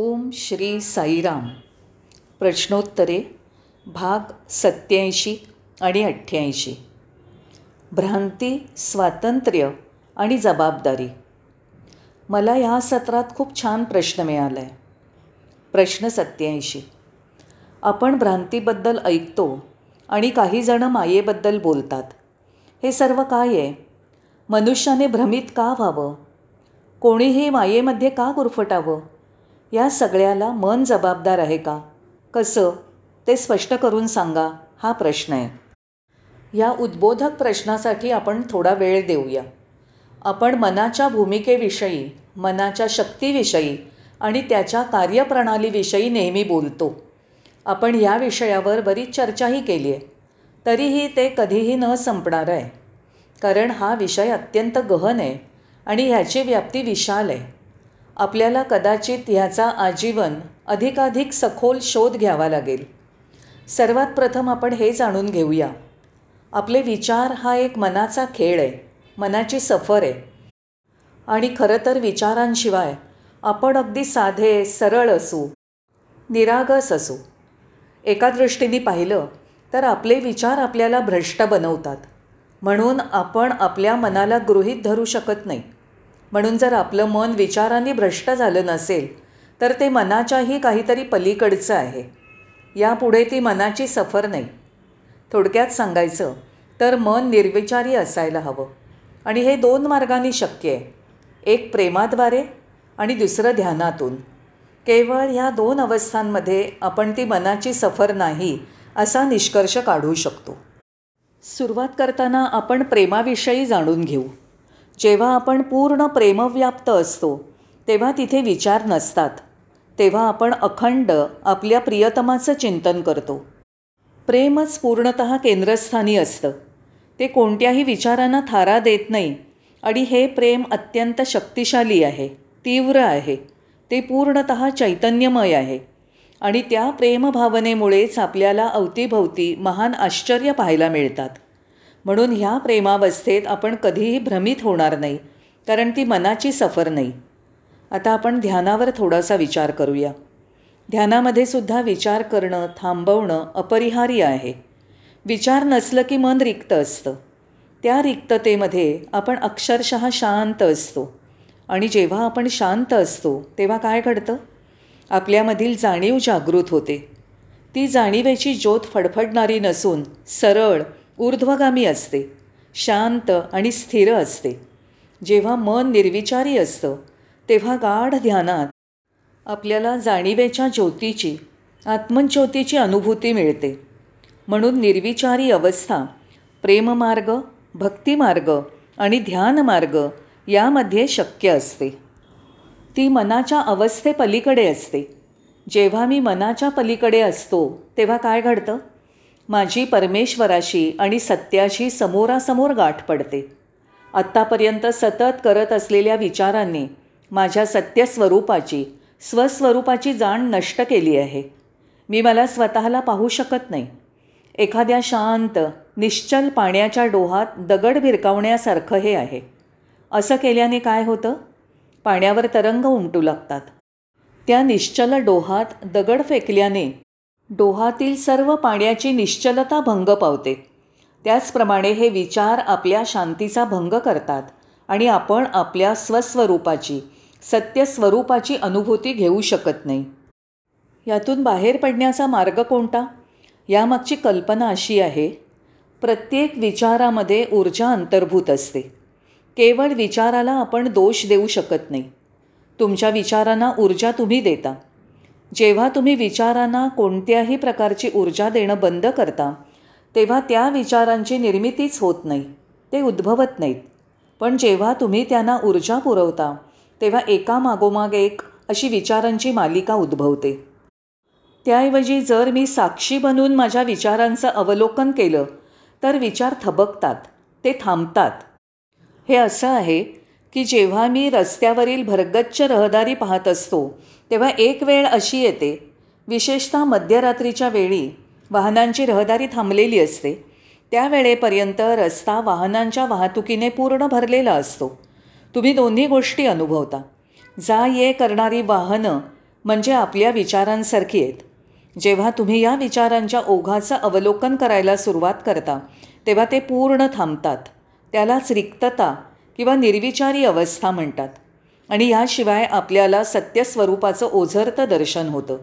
ओम श्री साईराम. प्रश्नोत्तरे भाग सत्याऐंशी आणि अठ्ठ्याऐंशी. भ्रांती स्वातंत्र्य आणि जबाबदारी. मला ह्या सत्रात खूप छान प्रश्न मिळाला आहे प्रश्न सत्याऐंशी आपण भ्रांतीबद्दल ऐकतो आणि काही जणं मायेबद्दल बोलतात. हे सर्व काय आहे? मनुष्याने भ्रमित का व्हावं? कोणीही मायेमध्ये का गुरफटावं? या सगळ्याला मन जबाबदार आहे का? कसं? ते स्पष्ट करून सांगा हा प्रश्न आहे. या उद्बोधक प्रश्नासाठी आपण थोडा वेळ देऊया. आपण मनाच्या भूमिकेविषयी मनाच्या शक्तीविषयी आणि त्याच्या कार्यप्रणालीविषयी नेहमी बोलतो. आपण या विषयावर बरीच चर्चाही केली आहे. तरीही ते कधीही न संपणार आहे. कारण हा विषय अत्यंत गहन आहे आणि ह्याची व्याप्ती विशाल आहे. आपल्याला कदाचित ह्याचा आजीवन अधिकाधिक सखोल शोध घ्यावा लागेल. सर्वात प्रथम आपण हे जाणून घेऊया. आपले विचार हा एक मनाचा खेळ आहे मनाची सफर आहे. आणि खरं तर विचारांशिवाय आपण अगदी साधे सरळ असू निरागस असू. एका दृष्टीने पाहिलं तर आपले विचार आपल्याला भ्रष्ट बनवतात. म्हणून आपण आपल्या मनाला गृहीत धरू शकत नाही. म्हणून जर आपलं मन विचारांनी भ्रष्ट झालं नसेल तर ते मनाच्याही काहीतरी पलीकडचं आहे. यापुढे ती मनाची सफर नाही. थोडक्यात सांगायचं तर मन निर्विचारी असायला हवं. आणि हे दोन मार्गांनी शक्य आहे. एक प्रेमाद्वारे आणि दुसरं ध्यानातून. केवळ ह्या दोन अवस्थांमध्ये आपण ती मनाची सफर नाही असा निष्कर्ष काढू शकतो. सुरुवात करताना आपण प्रेमाविषयी जाणून घेऊ. जेव्हा आपण पूर्ण प्रेमव्याप्त असतो तेव्हा तिथे विचार नसतात. तेव्हा आपण अखंड आपल्या प्रियतमाचं चिंतन करतो. प्रेमच पूर्णत केंद्रस्थानी असतं. ते कोणत्याही विचारांना थारा देत नाही आणि हे प्रेम अत्यंत शक्तिशाली आहे तीव्र आहे. ते पूर्णत चैतन्यमय आहे आणि त्या प्रेमभावनेमुळेच आपल्याला अवतीभवती महान आश्चर्य पाहायला मिळतात. म्हणून ह्या प्रेमावस्थेत आपण कधीही भ्रमित होणार नाही कारण ती मनाची सफर नाही. आता आपण ध्यानावर थोडासा विचार करूया. ध्यानामध्ये सुद्धा विचार करणं थांबवणं अपरिहार्य आहे. विचार नसलं की मन रिक्त असतं. त्या रिक्ततेमध्ये आपण अक्षरशः शांत असतो. आणि जेव्हा आपण शांत असतो तेव्हा काय घडतं? आपल्यामधील जाणीव जागृत होते. ती जाणीवेची ज्योत फडफडणारी नसून सरळ ऊर्ध्वगामी असते शांत आणि स्थिर असते. जेव्हा मन निर्विचारी असतं तेव्हा गाढ ध्यानात आपल्याला जाणिवेच्या ज्योतीची आत्मज्योतीची अनुभूती मिळते. म्हणून निर्विचारी अवस्था प्रेममार्ग भक्तिमार्ग आणि ध्यानमार्ग यामध्ये शक्य असते. ती मनाच्या अवस्थेपलीकडे असते. जेव्हा मी मनाच्या पलीकडे असतो तेव्हा काय घडतं? माझी परमेश्वराशी आणि सत्याशी समोरासमोर गाठ पडते. आत्तापर्यंत सतत करत असलेल्या विचारांनी माझ्या सत्यस्वरूपाची स्वस्वरूपाची जाण नष्ट केली आहे. मी मला स्वतःला पाहू शकत नाही. एखाद्या शांत निश्चल पाण्याच्या डोहात दगड भिरकावण्यासारखं हे आहे. असं केल्याने काय होतं? पाण्यावर तरंग उमटू लागतात. त्या निश्चल डोहात दगड फेकल्याने डोहातील सर्व पाण्याची निश्चलता भंग पावते. त्याचप्रमाणे हे विचार आपल्या शांतीचा भंग करतात आणि आपण आपल्या स्वस्वरूपाची सत्यस्वरूपाची अनुभूती घेऊ शकत नाही. यातून बाहेर पडण्याचा मार्ग कोणता? यामागची कल्पना अशी आहे प्रत्येक विचारामध्ये ऊर्जा अंतर्भूत असते. केवळ विचाराला आपण दोष देऊ शकत नाही. तुमच्या विचारांना ऊर्जा तुम्ही देता. जेव्हा तुम्ही विचारांना कोणत्याही प्रकारची ऊर्जा देणं बंद करता तेव्हा त्या विचारांची निर्मितीच होत नाही ते उद्भवत नाहीत. पण जेव्हा तुम्ही त्यांना ऊर्जा पुरवता तेव्हा एका मागोमाग एक अशी विचारांची मालिका उद्भवते. त्याऐवजी जर मी साक्षी बनून माझ्या विचारांचं अवलोकन केलं तर विचार थबकतात ते थांबतात. हे असं आहे की जेव्हा मी रस्त्यावरील भरगच्च रहदारी पाहत असतो तेव्हा एक वेळ अशी येते. विशेषतः मध्यरात्रीच्या वेळी वाहनांची रहदारी थांबलेली असते. त्यावेळेपर्यंत रस्ता वाहनांच्या वाहतुकीने पूर्ण भरलेला असतो. तुम्ही दोन्ही गोष्टी अनुभवता. जा ये करणारी वाहनं म्हणजे आपल्या विचारांसारखी आहेत. जेव्हा तुम्ही या विचारांच्या ओघाचं अवलोकन करायला सुरुवात करता तेव्हा ते पूर्ण थांबतात. त्यालाच रिक्तता किंवा निर्विचारी अवस्था म्हणतात. आणि याशिवाय आपल्याला सत्यस्वरूपाचं ओझरतं दर्शन होतं.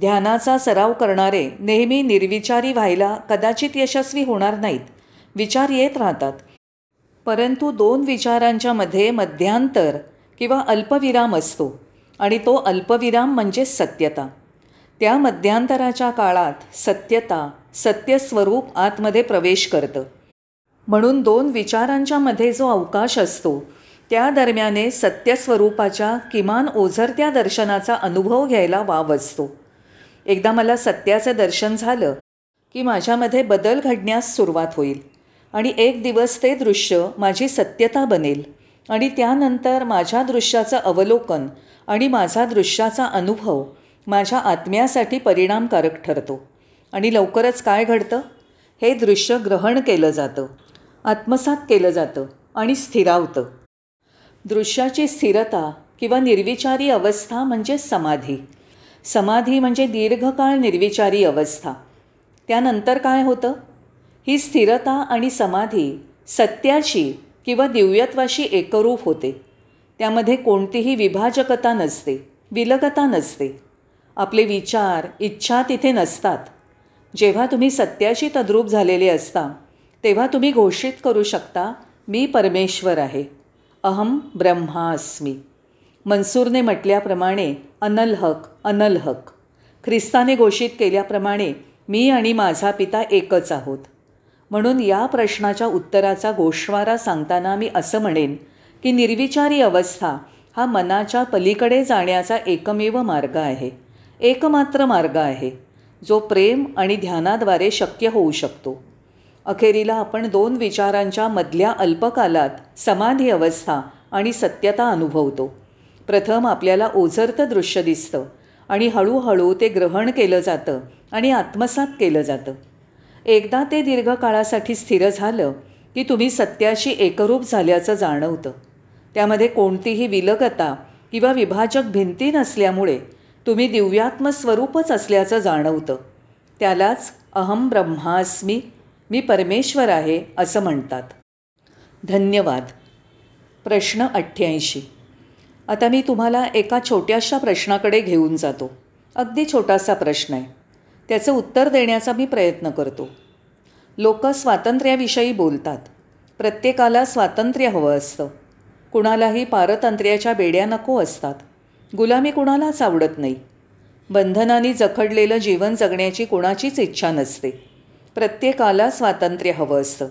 ध्यानाचा सराव करणारे नेहमी निर्विचारी व्हायला कदाचित यशस्वी होणार नाहीत विचार येत राहतात. परंतु दोन विचारांच्या मध्ये मध्यांतर किंवा अल्पविराम असतो आणि तो अल्पविराम म्हणजे सत्यता. त्या मध्यांतराच्या काळात सत्यता सत्यस्वरूप आतमध्ये प्रवेश करतं. म्हणून दोन विचारांच्या मध्ये जो अवकाश असतो त्या दरम्याने सत्यस्वरूपाच्या किमान ओझरत्या दर्शनाचा अनुभव घ्यायला वाव असतो. एकदा मला सत्याचं दर्शन झालं की माझ्यामध्ये बदल घडण्यास सुरुवात होईल आणि एक दिवस ते दृश्य माझी सत्यता बनेल आणि त्यानंतर माझ्या दृश्याचं अवलोकन आणि माझा दृश्याचा अनुभव माझ्या आत्म्यासाठी परिणामकारक ठरतो. आणि लवकरच काय घडतं? हे दृश्य ग्रहण केलं जातं. आत्मसात केलं जातं आणि स्थिरावतं. दृश्याची स्थिरता किंवा निर्विचारी अवस्था म्हणजे समाधी. समाधी म्हणजे दीर्घकाळ निर्विचारी अवस्था. त्यानंतर काय होतं? ही स्थिरता आणि समाधी सत्याशी किंवा दिव्यत्वाशी एकरूप होते. त्यामध्ये कोणतीही विभाजकता नसते विलगता नसते. आपले विचार इच्छा तिथे नसतात. जेव्हा तुम्ही सत्याशी तद्रूप झालेले असता तेव्हा तुम्ही घोषित करू शकता मी परमेश्वर आहे. अहम ब्रह्मास्मी मन्सूरने म्हटल्याप्रमाणे अनलहक अनलहक ख्रिस्ताने घोषित केल्याप्रमाणे मी आणि माझा पिता एकच आहोत. म्हणून या प्रश्नाच्या उत्तराचा गोषवारा सांगताना मी असं म्हणेन की निर्विचारी अवस्था हा मनाच्या पलीकडे जाण्याचा एकमेव मार्ग आहे. एकमात्र मार्ग आहे जो प्रेम आणि ध्यानाद्वारे शक्य होऊ शकतो. अखेरीला आपण दोन विचारांच्या मधल्या अल्पकालात समाधी अवस्था आणि सत्यता अनुभवतो. प्रथम आपल्याला ओझरतं दृश्य दिसतं आणि हळूहळू ते ग्रहण केलं जातं आणि आत्मसात केलं जातं. एकदा ते दीर्घकाळासाठी स्थिर झालं की तुम्ही सत्याशी एकरूप झाल्याचं जाणवतं. त्यामध्ये कोणतीही विलगता किंवा विभाजक भिंती नसल्यामुळे तुम्ही दिव्यात्म स्वरूपच असल्याचं जाणवतं. त्यालाच अहम ब्रह्मास्मी मी परमेश्वर आहे असं म्हणतात. धन्यवाद. प्रश्न अठ्ठ्याऐंशी. आता मी तुम्हाला एका छोट्याशा प्रश्नाकडे घेऊन जातो. अगदी छोटासा प्रश्न आहे. त्याचं उत्तर देण्याचा मी प्रयत्न करतो. लोक स्वातंत्र्याविषयी बोलतात. प्रत्येकाला स्वातंत्र्य हवं असतं. कुणालाही पारतंत्र्याच्या बेड्या नको असतात. गुलामी कुणालाच आवडत नाही. बंधनाने जखडलेलं जीवन जगण्याची कुणाचीच इच्छा नसते. प्रत्येकाला स्वातंत्र्य हवं असतं.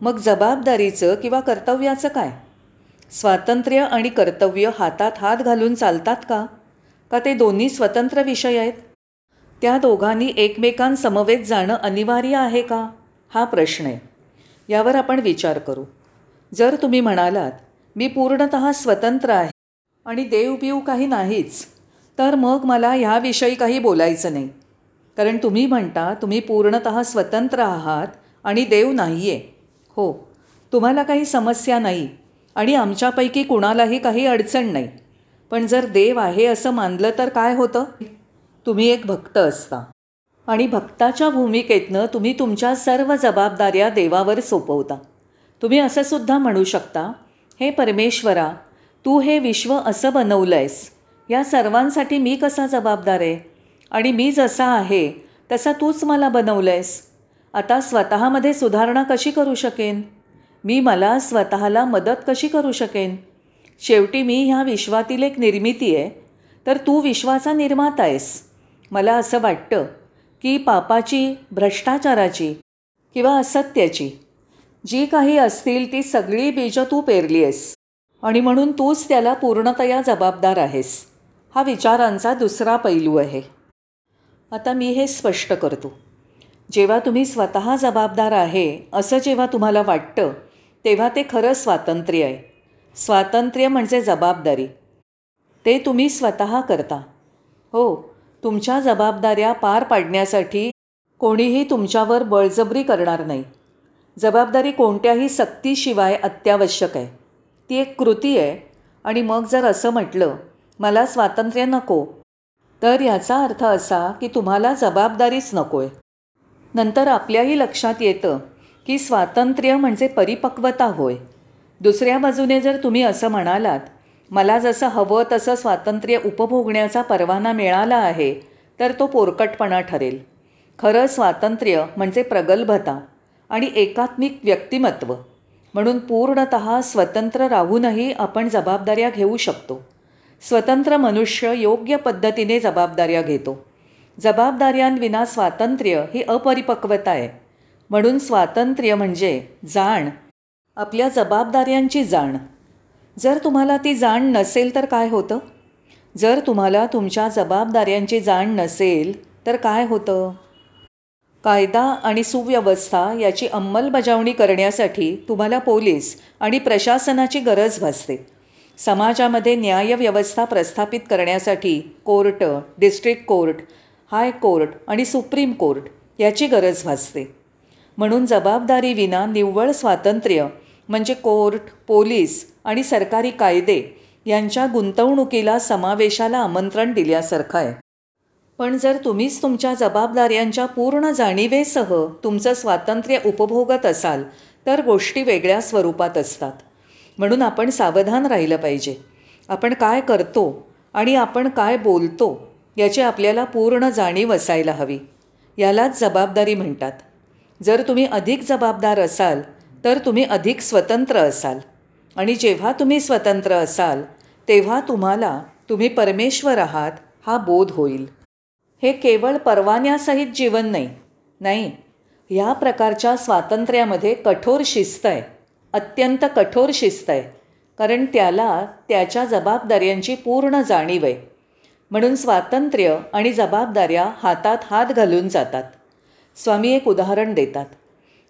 मग जबाबदारीचं किंवा कर्तव्याचं काय? स्वातंत्र्य आणि कर्तव्य हातात हात घालून चालतात का? का ते दोन्ही स्वतंत्र विषय आहेत? त्या दोघांनी एकमेकांसमवेत जाणं अनिवार्य आहे का? हा प्रश्न आहे. यावर आपण विचार करू. जर तुम्ही म्हणालात मी पूर्णत स्वतंत्र आहे आणि देवबिव काही नाहीच तर मग मला ह्याविषयी काही बोलायचं नाही. कारण तुम्ही म्हणता तुम्ही पूर्णत स्वतंत्र आहात आणि देव नाही आहे हो तुम्हाला काही समस्या नाही आणि आमच्यापैकी कुणालाही काही अडचण नाही. पण जर देव आहे असं मानलं तर काय होतं? तुम्ही एक भक्त असता. आणि भक्ताच्या भूमिकेतनं तुम्ही तुमच्या सर्व जबाबदाऱ्या देवावर सोपवता. तुम्ही असं सुद्धा म्हणू शकता हे परमेश्वरा तू हे विश्व असं बनवलं आहेस या सर्वांसाठी मी कसा जबाबदार आहे? आणि मी जसा आहे तसा तूच मला बनवलं आहेस आता स्वतःमध्ये सुधारणा कशी करू शकेन? मी मला स्वतःला मदत कशी करू शकेन? शेवटी मी ह्या विश्वातील एक निर्मिती आहे तर तू विश्वाचा निर्माता आहेस. मला असं वाटतं की पापाची भ्रष्टाचाराची किंवा असत्याची जी काही असतील ती सगळी बीजं तू पेरली आहेस. आणि म्हणून तूच त्याला पूर्णतया जबाबदार आहेस. हा विचारांचा दुसरा पैलू आहे. आता मी हे स्पष्ट करतो. जेव्हा तुम्ही स्वतः जबाबदार आहे असं जेव्हा तुम्हाला वाटतं तेव्हा ते खरं स्वातंत्र्य आहे. स्वातंत्र्य म्हणजे जबाबदारी. ते तुम्ही स्वतः करता. हो तुमच्या जबाबदाऱ्या पार पाडण्यासाठी कोणीही तुमच्यावर बळजबरी करणार नाही. जबाबदारी कोणत्याही सक्तीशिवाय अत्यावश्यक आहे. ती एक कृती आहे आणि मग जर असं म्हटलं मला स्वातंत्र्य नको तर याचा अर्थ असा की तुम्हाला जबाबदारीच नको आहे नंतर आपल्याही लक्षात येतं की स्वातंत्र्य म्हणजे परिपक्वता होय. दुसऱ्या बाजूने जर तुम्ही असं म्हणालात मला जसं हवं तसं स्वातंत्र्य उपभोगण्याचा परवाना मिळाला आहे तर तो पोरकटपणा ठरेल. खरं स्वातंत्र्य म्हणजे प्रगल्भता आणि एकात्मिक व्यक्तिमत्व. म्हणून पूर्णत स्वतंत्र राहूनही आपण जबाबदाऱ्या घेऊ शकतो. स्वतंत्र मनुष्य योग्य पद्धतीने जबाबदाऱ्या घेतो. जबाबदाऱ्यांविना स्वातंत्र्य ही अपरिपक्वता आहे. म्हणून स्वातंत्र्य म्हणजे जाण. आपल्या जबाबदाऱ्यांची जाण. जर तुम्हाला ती जाण नसेल तर काय होतं? जर तुम्हाला तुमच्या जबाबदाऱ्यांची जाण नसेल तर काय होतं? कायदा आणि सुव्यवस्था याची अंमलबजावणी करण्यासाठी तुम्हाला पोलीस आणि प्रशासनाची गरज भासते. समाजामध्ये न्यायव्यवस्था प्रस्थापित करण्यासाठी court district court high court आणि सुप्रीम कोर्ट याची गरज भासते. म्हणून जबाबदारीविना निव्वळ स्वातंत्र्य म्हणजे कोर्ट पोलीस आणि सरकारी कायदे यांच्या गुंतवणुकीला समावेशाला आमंत्रण दिल्यासारखं आहे. पण जर तुम्हीच तुमच्या जबाबदाऱ्यांच्या पूर्ण जाणीवेसह तुमचं स्वातंत्र्य उपभोगत असाल तर गोष्टी वेगळ्या स्वरूपात असतात. म्हणून आपण सावधान राहिलं पाहिजे. आपण काय करतो आणि आपण काय बोलतो याची आपल्याला पूर्ण जाणीव असायला हवी. यालाच जबाबदारी म्हणतात. जर तुम्ही अधिक जबाबदार असाल तर तुम्ही अधिक स्वतंत्र असाल. आणि जेव्हा तुम्ही स्वतंत्र असाल तेव्हा तुम्हाला तुम्ही परमेश्वर आहात हा बोध होईल. हे केवळ परवान्यासहित जीवन नाही नाही ह्या प्रकारच्या स्वातंत्र्यामध्ये कठोर शिस्त आहे. अत्यंत कठोर शिस्त आहे. कारण त्याला त्याच्या जबाबदाऱ्यांची पूर्ण जाणीव आहे. म्हणून स्वातंत्र्य आणि जबाबदाऱ्या हातात हात घालून जातात. स्वामी एक उदाहरण देतात.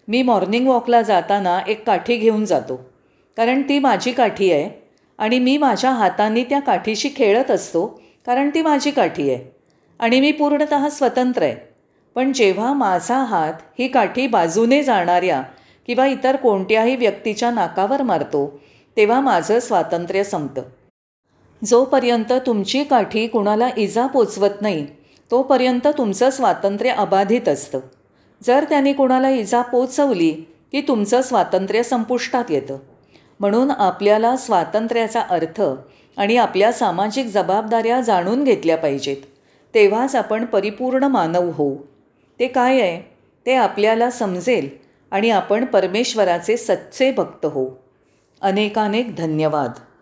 मी मॉर्निंग वॉकला जाताना एक काठी घेऊन जातो. कारण ती माझी काठी आहे आणि मी माझ्या हातांनी त्या काठीशी खेळत असतो कारण ती माझी काठी आहे. आणि मी पूर्णत स्वतंत्र आहे. पण जेव्हा माझा हात ही काठी बाजूने जाणाऱ्या किंवा इतर कोणत्याही व्यक्तीच्या नाकावर मारतो तेव्हा माझं स्वातंत्र्य संपतं. जोपर्यंत तुमची काठी कुणाला इजा पोचवत नाही तोपर्यंत तुमचं स्वातंत्र्य अबाधित असतं. जर त्यांनी कुणाला इजा पोचवली की तुमचं स्वातंत्र्य संपुष्टात येतं. म्हणून आपल्याला स्वातंत्र्याचा अर्थ आणि आपल्या सामाजिक जबाबदाऱ्या जाणून घेतल्या पाहिजेत. तेव्हाच आपण परिपूर्ण मानव होऊ. ते काय आहे? ते आपल्याला समजेल. आणि आपण परमेश्वराचे सच्चे भक्त हो. अनेकानेक धन्यवाद.